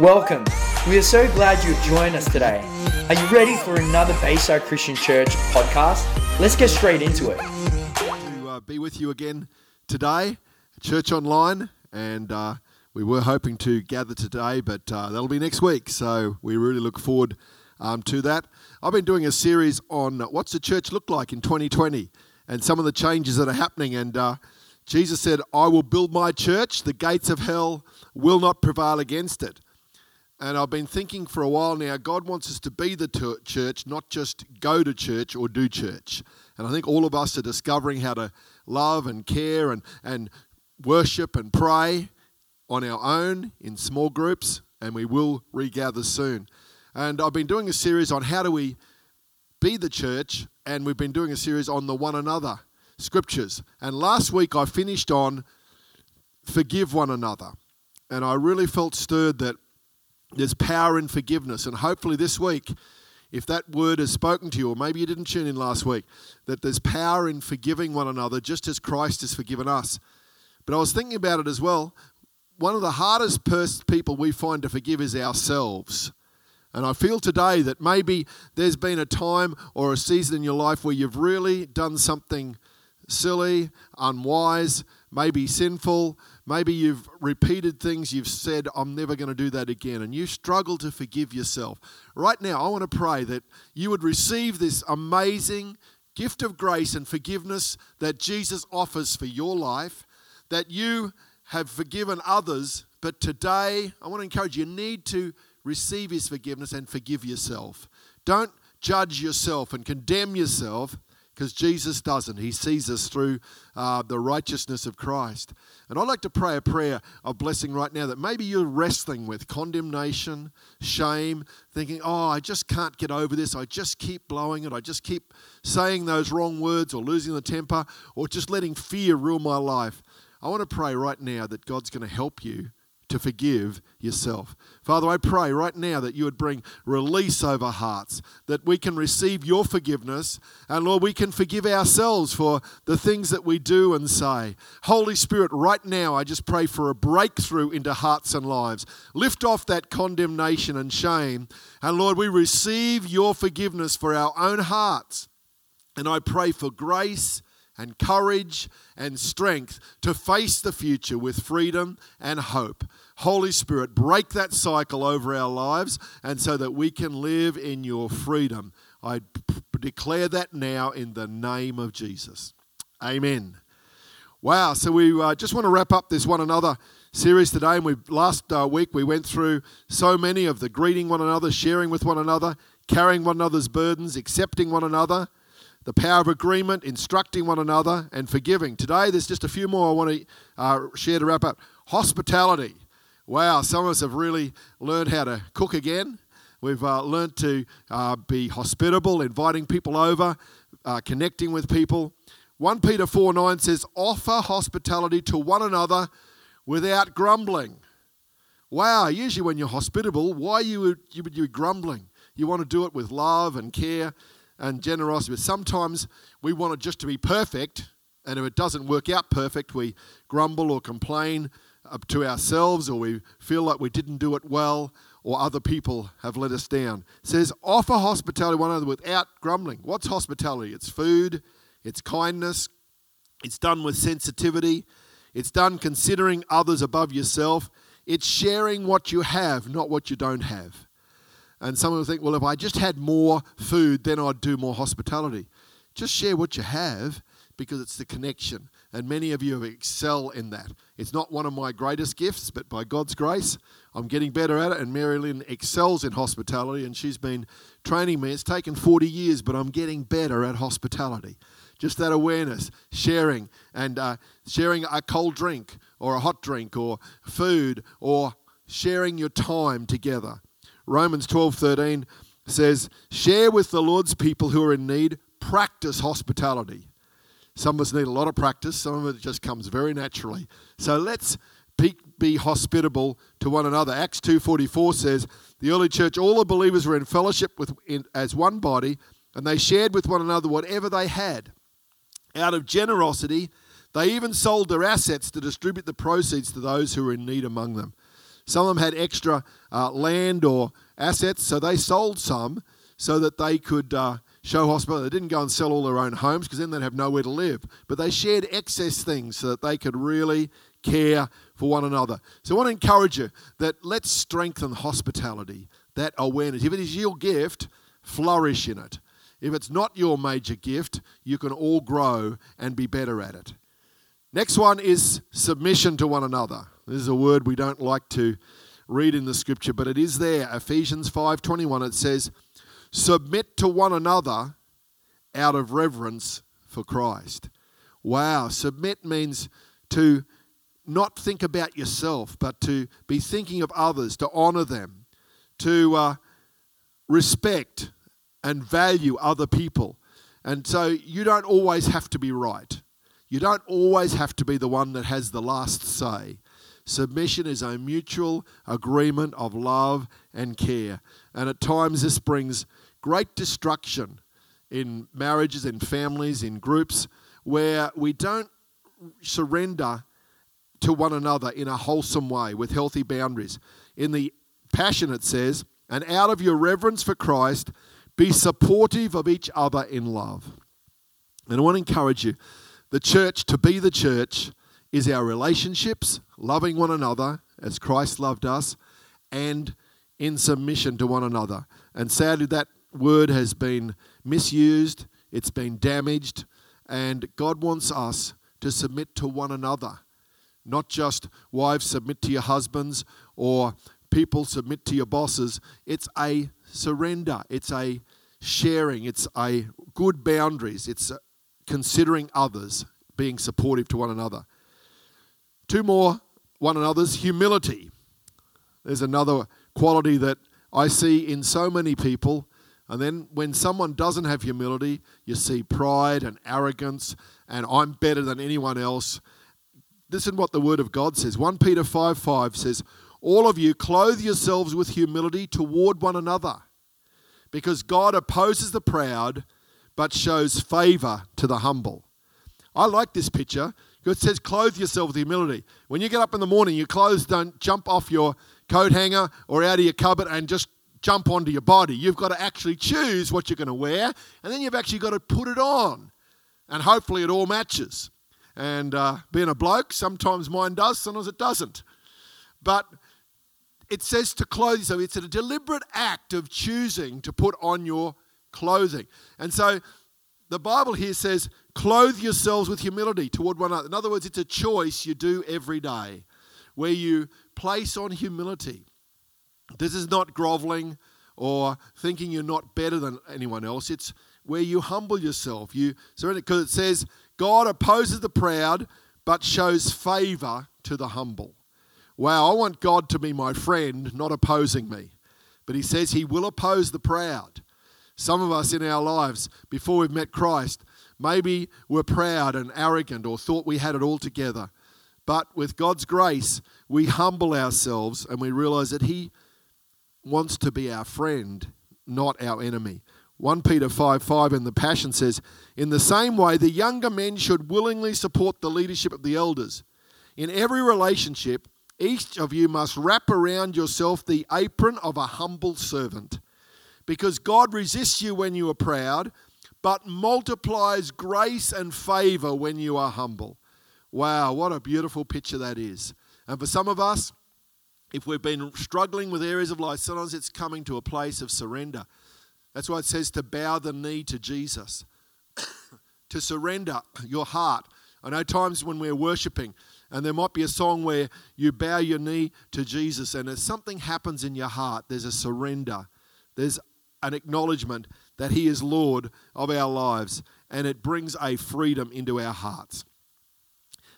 Welcome. We are so glad you've joined us today. Are you ready for another Bayside Christian Church podcast? Let's get straight into it. to uh, be with you again today, Church Online, and uh, we were hoping to gather today, but uh, that'll be next week. So we really look forward um, to that. I've been doing a series on what's the church look like in 2020 and some of the changes that are happening. And uh, Jesus said, "I will build my church; the gates of hell will not prevail against it." And I've been thinking for a while now, God wants us to be the church, not just go to church or do church. And I think all of us are discovering how to love and care and, and worship and pray on our own in small groups, and we will regather soon. And I've been doing a series on how do we be the church, and we've been doing a series on the one another scriptures. And last week I finished on forgive one another. And I really felt stirred that there's power in forgiveness. And hopefully this week, if that word has spoken to you, or maybe you didn't tune in last week, that there's power in forgiving one another just as Christ has forgiven us. But I was thinking about it as well. One of the hardest pers- people we find to forgive is ourselves. And I feel today that maybe there's been a time or a season in your life where you've really done something silly, unwise, maybe sinful, Maybe you've repeated things you've said, I'm never going to do that again, and you struggle to forgive yourself. Right now, I want to pray that you would receive this amazing gift of grace and forgiveness that Jesus offers for your life, that you have forgiven others, but today, I want to encourage you, you need to receive his forgiveness and forgive yourself. Don't judge yourself and condemn yourself because Jesus doesn't. He sees us through uh, the righteousness of Christ. And I'd like to pray a prayer of blessing right now that maybe you're wrestling with condemnation, shame, thinking, oh, I just can't get over this. I just keep blowing it. I just keep saying those wrong words or losing the temper or just letting fear rule my life. I want to pray right now that God's going to help you to forgive yourself. Father, I pray right now that you would bring release over hearts, that we can receive your forgiveness, and Lord, we can forgive ourselves for the things that we do and say. Holy Spirit, right now, I just pray for a breakthrough into hearts and lives. Lift off that condemnation and shame, and Lord, we receive your forgiveness for our own hearts. And I pray for grace and courage and strength to face the future with freedom and hope. Holy Spirit, break that cycle over our lives and so that we can live in your freedom. I declare that now in the name of Jesus. Amen. Wow, so we uh, just want to wrap up this one another series today. And we last uh, week we went through so many of the greeting one another, sharing with one another, carrying one another's burdens, accepting one another, the power of agreement, instructing one another, and forgiving. Today, there's just a few more I want to uh, share to wrap up. Hospitality. Wow, some of us have really learned how to cook again. We've uh, learned to uh, be hospitable, inviting people over, uh, connecting with people. 1 Peter 4 9 says, Offer hospitality to one another without grumbling. Wow, usually when you're hospitable, why you you would you be grumbling? You want to do it with love and care and generosity. But sometimes we want it just to be perfect, and if it doesn't work out perfect, we grumble or complain to ourselves, or we feel like we didn't do it well, or other people have let us down. It says, offer hospitality one another without grumbling. What's hospitality? It's food, it's kindness, it's done with sensitivity, it's done considering others above yourself, it's sharing what you have, not what you don't have. And some will think, well, if I just had more food, then I'd do more hospitality. Just share what you have because it's the connection. And many of you excel in that. It's not one of my greatest gifts, but by God's grace, I'm getting better at it. And Mary Lynn excels in hospitality, and she's been training me. It's taken 40 years, but I'm getting better at hospitality. Just that awareness, sharing, and uh, sharing a cold drink or a hot drink or food or sharing your time together. Romans 12:13 says, "Share with the Lord's people who are in need, practice hospitality." Some of us need a lot of practice, some of it just comes very naturally. So let's be, be hospitable to one another. Acts 2:44 says, "The early church, all the believers were in fellowship with in, as one body, and they shared with one another whatever they had. Out of generosity, they even sold their assets to distribute the proceeds to those who were in need among them." Some of them had extra uh, land or assets, so they sold some so that they could uh, show hospitality. They didn't go and sell all their own homes because then they'd have nowhere to live. But they shared excess things so that they could really care for one another. So I want to encourage you that let's strengthen hospitality, that awareness. If it is your gift, flourish in it. If it's not your major gift, you can all grow and be better at it. Next one is submission to one another. This is a word we don't like to read in the scripture, but it is there. Ephesians 5:21 it says, "Submit to one another out of reverence for Christ." Wow, submit means to not think about yourself, but to be thinking of others, to honor them, to uh, respect and value other people. And so you don't always have to be right. You don't always have to be the one that has the last say. Submission is a mutual agreement of love and care. And at times, this brings great destruction in marriages, in families, in groups where we don't surrender to one another in a wholesome way with healthy boundaries. In the Passion, it says, and out of your reverence for Christ, be supportive of each other in love. And I want to encourage you the church, to be the church, is our relationships, loving one another as Christ loved us, and in submission to one another. And sadly, that word has been misused, it's been damaged, and God wants us to submit to one another. Not just wives submit to your husbands or people submit to your bosses. It's a surrender, it's a sharing, it's a good boundaries, it's considering others, being supportive to one another. Two more one another's humility. There's another quality that I see in so many people. And then when someone doesn't have humility, you see pride and arrogance, and I'm better than anyone else. Listen what the Word of God says. 1 Peter 5 5 says, All of you clothe yourselves with humility toward one another, because God opposes the proud but shows favor to the humble. I like this picture it says, clothe yourself with humility. When you get up in the morning, your clothes don't jump off your coat hanger or out of your cupboard and just jump onto your body. You've got to actually choose what you're going to wear, and then you've actually got to put it on. And hopefully it all matches. And uh, being a bloke, sometimes mine does, sometimes it doesn't. But it says to clothe yourself. It's a deliberate act of choosing to put on your clothing. And so the Bible here says, clothe yourselves with humility toward one another. In other words, it's a choice you do every day where you place on humility. This is not groveling or thinking you're not better than anyone else. It's where you humble yourself. You surrender because it says, God opposes the proud but shows favor to the humble. Wow, I want God to be my friend, not opposing me. But he says he will oppose the proud. Some of us in our lives, before we've met Christ, maybe we're proud and arrogant or thought we had it all together. But with God's grace, we humble ourselves and we realize that He wants to be our friend, not our enemy. 1 Peter 5 5 in the Passion says, In the same way, the younger men should willingly support the leadership of the elders. In every relationship, each of you must wrap around yourself the apron of a humble servant because God resists you when you are proud, but multiplies grace and favor when you are humble. Wow, what a beautiful picture that is. And for some of us, if we've been struggling with areas of life, sometimes it's coming to a place of surrender. That's why it says to bow the knee to Jesus, to surrender your heart. I know times when we're worshiping, and there might be a song where you bow your knee to Jesus, and as something happens in your heart, there's a surrender. There's an acknowledgement that He is Lord of our lives, and it brings a freedom into our hearts.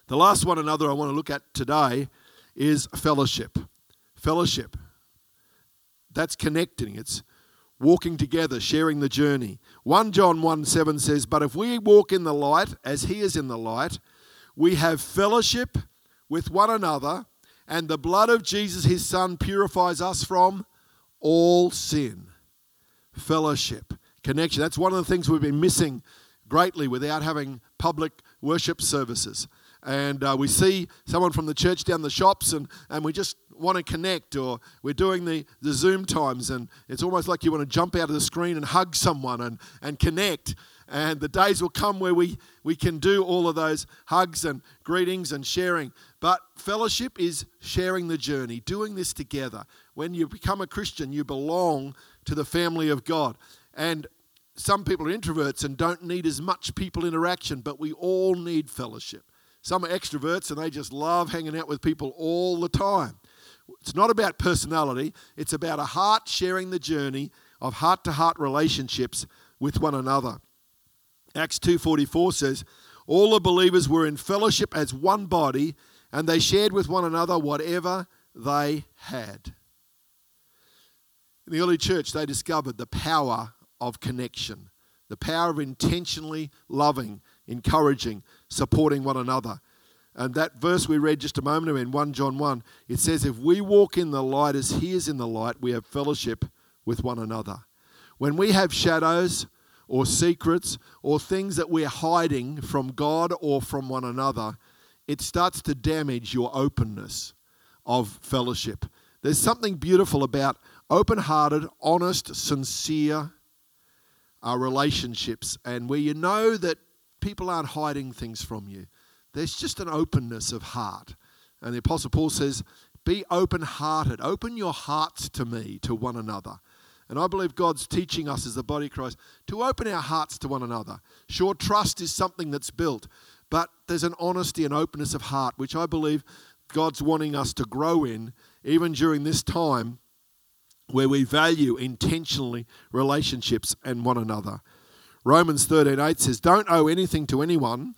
The last one, another I want to look at today, is fellowship. Fellowship. That's connecting. It's walking together, sharing the journey. 1 John 1 7 says, But if we walk in the light as he is in the light, we have fellowship with one another, and the blood of Jesus, his son, purifies us from all sin fellowship, connection. That's one of the things we've been missing greatly without having public worship services. and uh, we see someone from the church down the shops and, and we just want to connect or we're doing the, the zoom times and it's almost like you want to jump out of the screen and hug someone and, and connect and the days will come where we, we can do all of those hugs and greetings and sharing but fellowship is sharing the journey doing this together when you become a christian you belong to the family of god and some people are introverts and don't need as much people interaction but we all need fellowship some are extroverts and they just love hanging out with people all the time. It's not about personality, it's about a heart sharing the journey of heart-to-heart relationships with one another. Acts 2:44 says, "All the believers were in fellowship as one body, and they shared with one another whatever they had." In the early church, they discovered the power of connection, the power of intentionally loving, encouraging, supporting one another. And that verse we read just a moment ago in 1 John 1, it says, If we walk in the light as he is in the light, we have fellowship with one another. When we have shadows or secrets or things that we're hiding from God or from one another, it starts to damage your openness of fellowship. There's something beautiful about open hearted, honest, sincere uh, relationships, and where you know that people aren't hiding things from you. There's just an openness of heart. And the Apostle Paul says, Be open hearted. Open your hearts to me, to one another. And I believe God's teaching us as the body of Christ to open our hearts to one another. Sure, trust is something that's built, but there's an honesty and openness of heart, which I believe God's wanting us to grow in, even during this time where we value intentionally relationships and one another. Romans 13:8 says, "Don't owe anything to anyone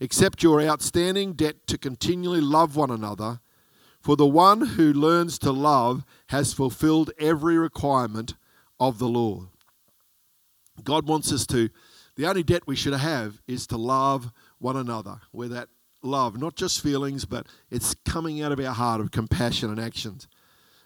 except your outstanding debt to continually love one another, for the one who learns to love has fulfilled every requirement of the law." God wants us to the only debt we should have is to love one another, where that love, not just feelings, but it's coming out of our heart of compassion and actions.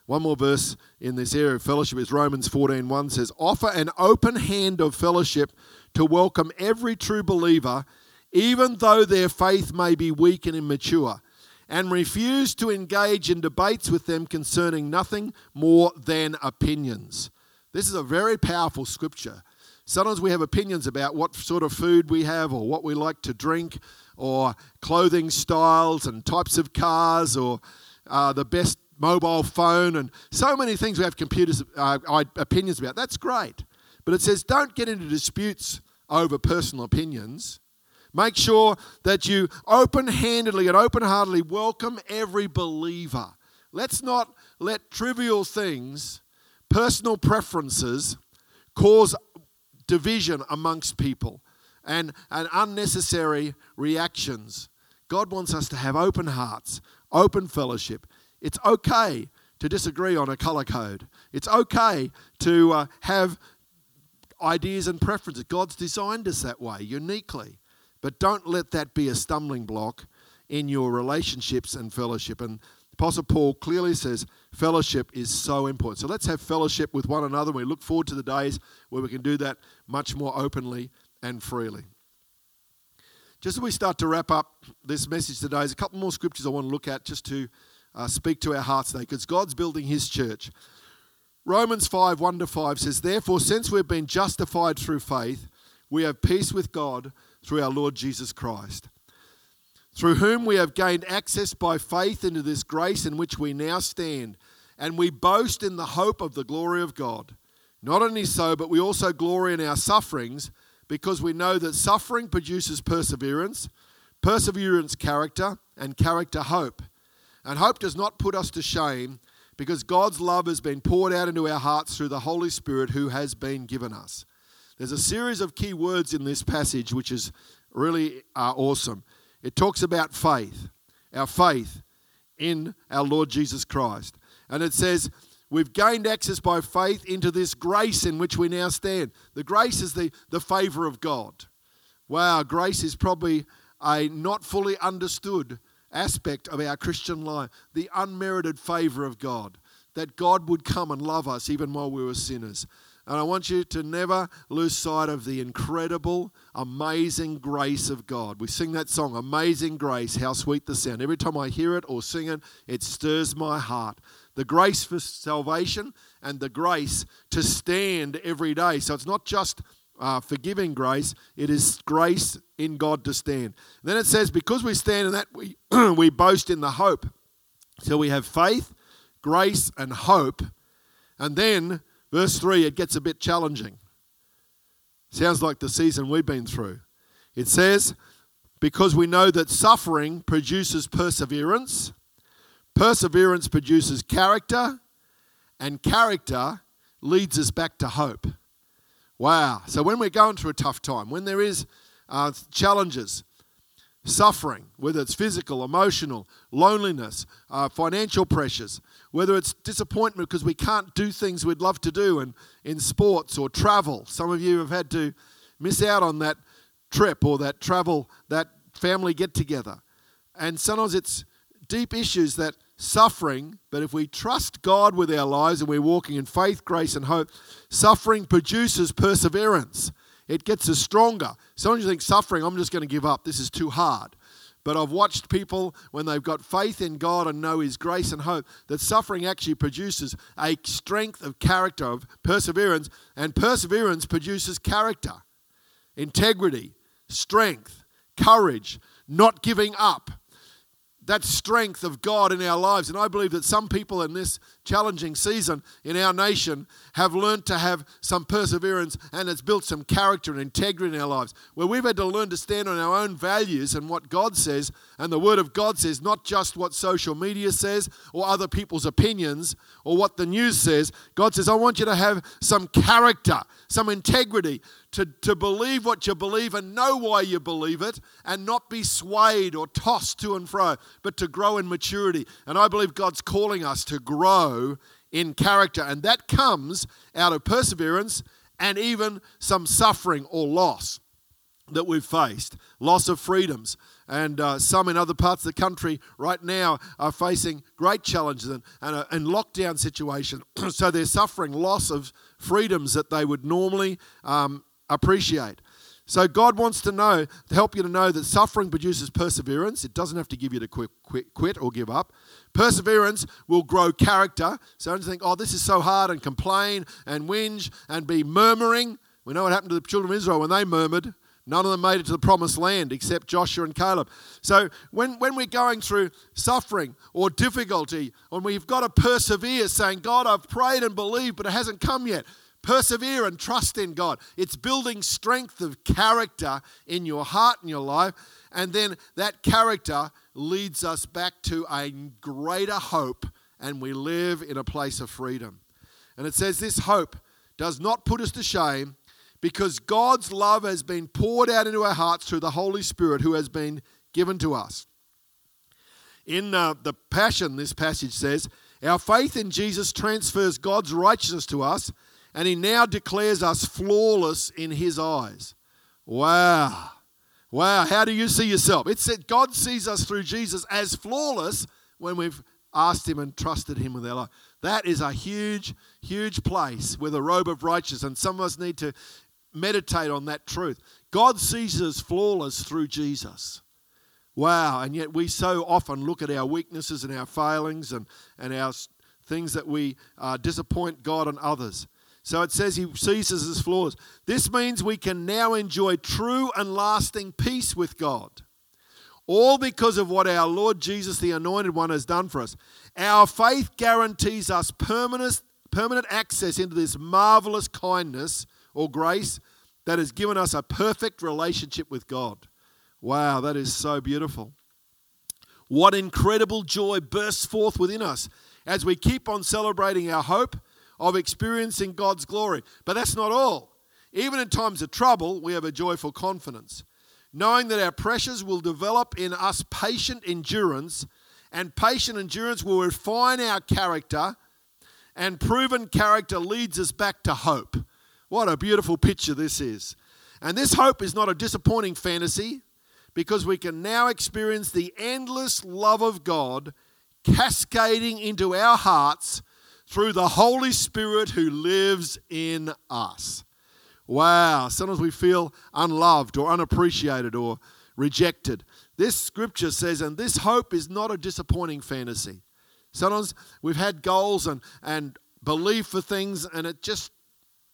One more verse in this area of fellowship is Romans 14:1 says, "Offer an open hand of fellowship to welcome every true believer, even though their faith may be weak and immature, and refuse to engage in debates with them concerning nothing more than opinions." This is a very powerful scripture. Sometimes we have opinions about what sort of food we have or what we like to drink or clothing styles and types of cars or uh, the best mobile phone, and so many things we have computers uh, opinions about. That's great. But it says don't get into disputes over personal opinions. Make sure that you open handedly and open heartedly welcome every believer. Let's not let trivial things, personal preferences, cause division amongst people and, and unnecessary reactions. God wants us to have open hearts, open fellowship, it's okay to disagree on a color code. It's okay to uh, have ideas and preferences. God's designed us that way, uniquely. But don't let that be a stumbling block in your relationships and fellowship. And Apostle Paul clearly says fellowship is so important. So let's have fellowship with one another. We look forward to the days where we can do that much more openly and freely. Just as we start to wrap up this message today, there's a couple more scriptures I want to look at just to uh, speak to our hearts today because God's building his church. Romans 5 1 to 5 says, Therefore, since we've been justified through faith, we have peace with God through our Lord Jesus Christ, through whom we have gained access by faith into this grace in which we now stand, and we boast in the hope of the glory of God. Not only so, but we also glory in our sufferings because we know that suffering produces perseverance, perseverance, character, and character, hope. And hope does not put us to shame because God's love has been poured out into our hearts through the Holy Spirit who has been given us. There's a series of key words in this passage which is really uh, awesome. It talks about faith, our faith in our Lord Jesus Christ. And it says, We've gained access by faith into this grace in which we now stand. The grace is the, the favor of God. Wow, grace is probably a not fully understood aspect of our Christian life the unmerited favor of God. That God would come and love us even while we were sinners. And I want you to never lose sight of the incredible, amazing grace of God. We sing that song, Amazing Grace, how sweet the sound. Every time I hear it or sing it, it stirs my heart. The grace for salvation and the grace to stand every day. So it's not just uh, forgiving grace, it is grace in God to stand. Then it says, because we stand in that, we, we boast in the hope. So we have faith, grace, and hope. And then Verse 3, it gets a bit challenging. Sounds like the season we've been through. It says, Because we know that suffering produces perseverance, perseverance produces character, and character leads us back to hope. Wow. So when we're going through a tough time, when there is uh, challenges, suffering, whether it's physical, emotional, loneliness, uh, financial pressures, whether it's disappointment because we can't do things we'd love to do in, in sports or travel. Some of you have had to miss out on that trip or that travel, that family get together. And sometimes it's deep issues that suffering, but if we trust God with our lives and we're walking in faith, grace, and hope, suffering produces perseverance it gets us stronger. Sometimes you think suffering, I'm just going to give up. This is too hard. But I've watched people when they've got faith in God and know His grace and hope that suffering actually produces a strength of character, of perseverance, and perseverance produces character, integrity, strength, courage, not giving up that strength of God in our lives. And I believe that some people in this challenging season in our nation have learned to have some perseverance and it's built some character and integrity in our lives. Where we've had to learn to stand on our own values and what God says and the Word of God says, not just what social media says or other people's opinions or what the news says. God says, I want you to have some character, some integrity to, to believe what you believe and know why you believe it and not be swayed or tossed to and fro, but to grow in maturity. And I believe God's calling us to grow in character, and that comes out of perseverance and even some suffering or loss that we've faced loss of freedoms. And uh, some in other parts of the country right now are facing great challenges and, and, uh, and lockdown situations. so they're suffering loss of freedoms that they would normally um, appreciate. So God wants to know, to help you to know that suffering produces perseverance. It doesn't have to give you to quit, quit, quit or give up. Perseverance will grow character. So don't think, oh, this is so hard, and complain and whinge and be murmuring. We know what happened to the children of Israel when they murmured. None of them made it to the promised land except Joshua and Caleb. So when, when we're going through suffering or difficulty, when we've got to persevere, saying, God, I've prayed and believed, but it hasn't come yet. Persevere and trust in God. It's building strength of character in your heart and your life. And then that character leads us back to a greater hope, and we live in a place of freedom. And it says, This hope does not put us to shame because God's love has been poured out into our hearts through the Holy Spirit who has been given to us. In uh, the Passion, this passage says, Our faith in Jesus transfers God's righteousness to us and he now declares us flawless in his eyes. Wow. Wow. How do you see yourself? It said God sees us through Jesus as flawless when we've asked him and trusted him with our life. That is a huge, huge place with a robe of righteousness, and some of us need to meditate on that truth. God sees us flawless through Jesus. Wow, and yet we so often look at our weaknesses and our failings and, and our things that we uh, disappoint God and others. So it says he sees his flaws. This means we can now enjoy true and lasting peace with God. All because of what our Lord Jesus, the Anointed One, has done for us. Our faith guarantees us permanent, permanent access into this marvelous kindness or grace that has given us a perfect relationship with God. Wow, that is so beautiful. What incredible joy bursts forth within us as we keep on celebrating our hope of experiencing God's glory. But that's not all. Even in times of trouble, we have a joyful confidence, knowing that our pressures will develop in us patient endurance, and patient endurance will refine our character, and proven character leads us back to hope. What a beautiful picture this is. And this hope is not a disappointing fantasy because we can now experience the endless love of God cascading into our hearts through the Holy Spirit who lives in us. Wow, sometimes we feel unloved or unappreciated or rejected. This scripture says, and this hope is not a disappointing fantasy. Sometimes we've had goals and, and belief for things, and it just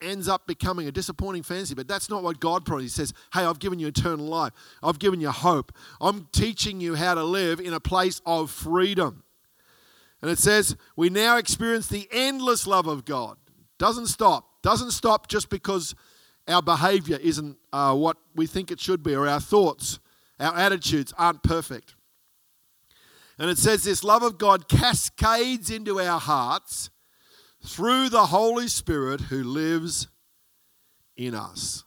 ends up becoming a disappointing fantasy. But that's not what God promised. He says, Hey, I've given you eternal life, I've given you hope. I'm teaching you how to live in a place of freedom. And it says, We now experience the endless love of God. Doesn't stop. Doesn't stop just because our behavior isn't uh, what we think it should be or our thoughts, our attitudes aren't perfect. And it says this love of God cascades into our hearts through the Holy Spirit who lives in us.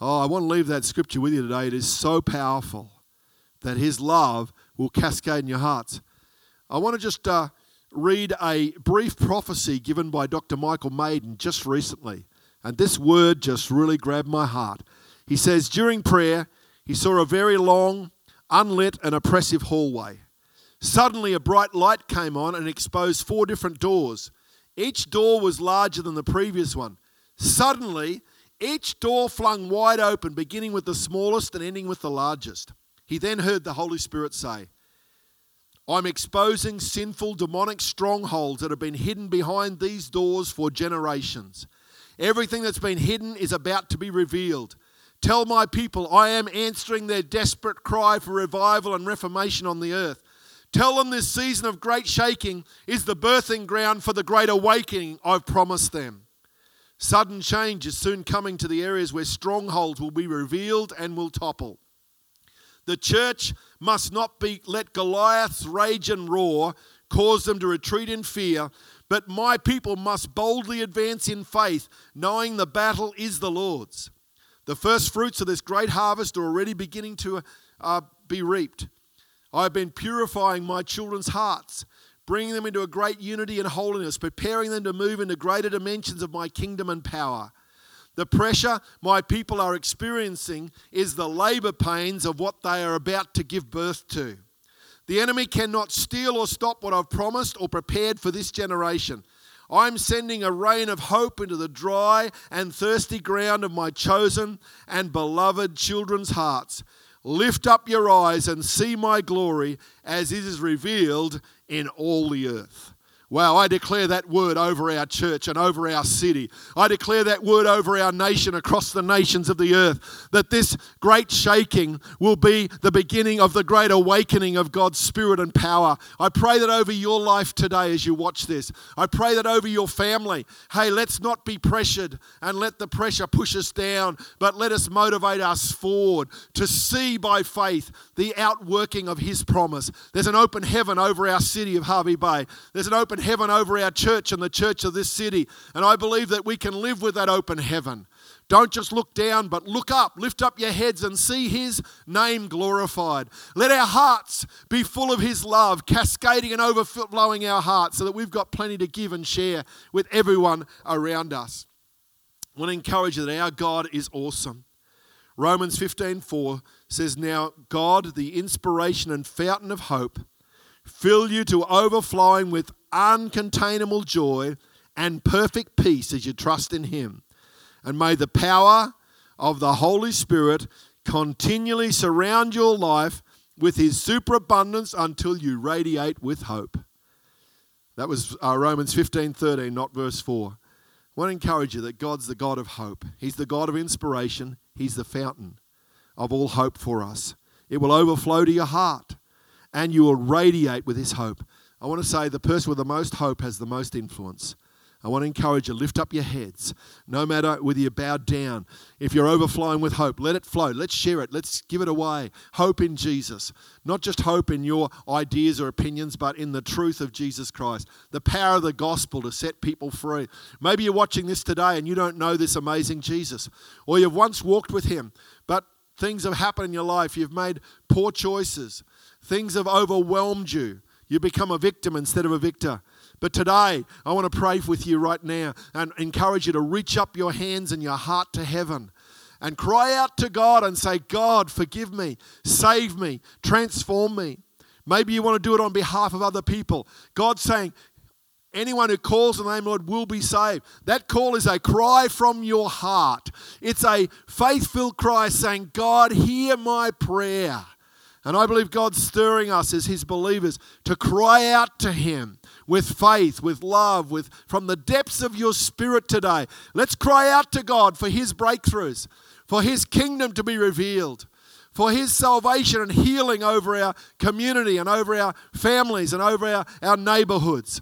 Oh, I want to leave that scripture with you today. It is so powerful that His love will cascade in your hearts. I want to just uh, read a brief prophecy given by Dr. Michael Maiden just recently. And this word just really grabbed my heart. He says, During prayer, he saw a very long, unlit, and oppressive hallway. Suddenly, a bright light came on and exposed four different doors. Each door was larger than the previous one. Suddenly, each door flung wide open, beginning with the smallest and ending with the largest. He then heard the Holy Spirit say, I'm exposing sinful demonic strongholds that have been hidden behind these doors for generations. Everything that's been hidden is about to be revealed. Tell my people I am answering their desperate cry for revival and reformation on the earth. Tell them this season of great shaking is the birthing ground for the great awakening I've promised them. Sudden change is soon coming to the areas where strongholds will be revealed and will topple. The church must not be let Goliath's rage and roar cause them to retreat in fear, but my people must boldly advance in faith, knowing the battle is the Lord's. The first fruits of this great harvest are already beginning to uh, be reaped. I have been purifying my children's hearts, bringing them into a great unity and holiness, preparing them to move into greater dimensions of my kingdom and power. The pressure my people are experiencing is the labor pains of what they are about to give birth to. The enemy cannot steal or stop what I've promised or prepared for this generation. I'm sending a rain of hope into the dry and thirsty ground of my chosen and beloved children's hearts. Lift up your eyes and see my glory as it is revealed in all the earth. Wow, I declare that word over our church and over our city. I declare that word over our nation across the nations of the earth that this great shaking will be the beginning of the great awakening of God's Spirit and power. I pray that over your life today as you watch this. I pray that over your family. Hey, let's not be pressured and let the pressure push us down, but let us motivate us forward to see by faith the outworking of His promise. There's an open heaven over our city of Hervey Bay. There's an open open heaven over our church and the church of this city. And I believe that we can live with that open heaven. Don't just look down, but look up, lift up your heads and see His name glorified. Let our hearts be full of His love, cascading and overflowing our hearts so that we've got plenty to give and share with everyone around us. I want to encourage you that our God is awesome. Romans 15:4 says, Now God, the inspiration and fountain of hope, fill you to overflowing with uncontainable joy and perfect peace as you trust in Him. And may the power of the Holy Spirit continually surround your life with His superabundance until you radiate with hope. That was uh, Romans 15 13, not verse 4. I want to encourage you that God's the God of hope. He's the God of inspiration. He's the fountain of all hope for us. It will overflow to your heart and you will radiate with His hope. I want to say the person with the most hope has the most influence. I want to encourage you, lift up your heads, no matter whether you're bowed down. If you're overflowing with hope, let it flow. Let's share it. Let's give it away. Hope in Jesus. Not just hope in your ideas or opinions, but in the truth of Jesus Christ. The power of the gospel to set people free. Maybe you're watching this today and you don't know this amazing Jesus, or you've once walked with him, but things have happened in your life. You've made poor choices, things have overwhelmed you. You become a victim instead of a victor. But today, I want to pray with you right now and encourage you to reach up your hands and your heart to heaven and cry out to God and say, God, forgive me, save me, transform me. Maybe you want to do it on behalf of other people. God's saying, Anyone who calls the name Lord will be saved. That call is a cry from your heart. It's a faith filled cry saying, God, hear my prayer. And I believe God's stirring us as His believers to cry out to Him with faith, with love, with from the depths of your spirit today. Let's cry out to God for His breakthroughs, for His kingdom to be revealed, for His salvation and healing over our community and over our families and over our, our neighborhoods.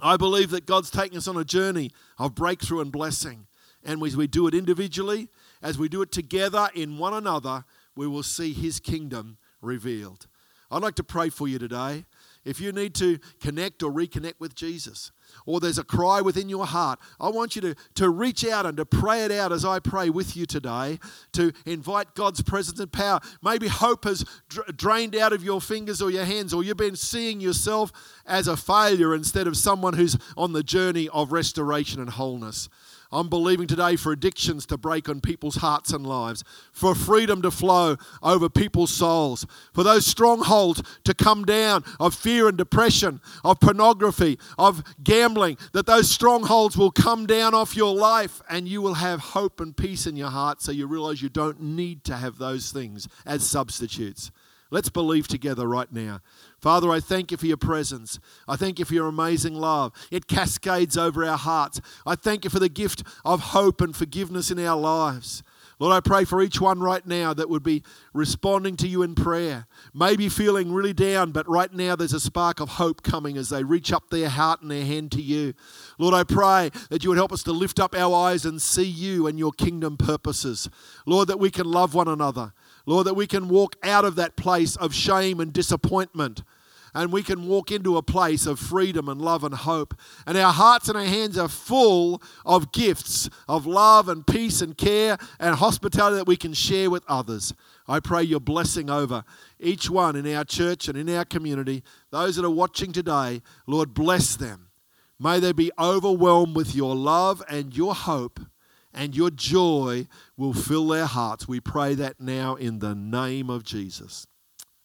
I believe that God's taking us on a journey of breakthrough and blessing. And as we do it individually, as we do it together in one another, we will see His kingdom revealed. I'd like to pray for you today. If you need to connect or reconnect with Jesus, or there's a cry within your heart, I want you to, to reach out and to pray it out as I pray with you today, to invite God's presence and power. Maybe hope has dr- drained out of your fingers or your hands, or you've been seeing yourself as a failure instead of someone who's on the journey of restoration and wholeness. I'm believing today for addictions to break on people's hearts and lives, for freedom to flow over people's souls, for those strongholds to come down of fear and depression, of pornography, of gambling, that those strongholds will come down off your life and you will have hope and peace in your heart so you realize you don't need to have those things as substitutes. Let's believe together right now. Father, I thank you for your presence. I thank you for your amazing love. It cascades over our hearts. I thank you for the gift of hope and forgiveness in our lives. Lord, I pray for each one right now that would be responding to you in prayer, maybe feeling really down, but right now there's a spark of hope coming as they reach up their heart and their hand to you. Lord, I pray that you would help us to lift up our eyes and see you and your kingdom purposes. Lord, that we can love one another. Lord, that we can walk out of that place of shame and disappointment and we can walk into a place of freedom and love and hope. And our hearts and our hands are full of gifts of love and peace and care and hospitality that we can share with others. I pray your blessing over each one in our church and in our community. Those that are watching today, Lord, bless them. May they be overwhelmed with your love and your hope and your joy will fill their hearts. We pray that now in the name of Jesus.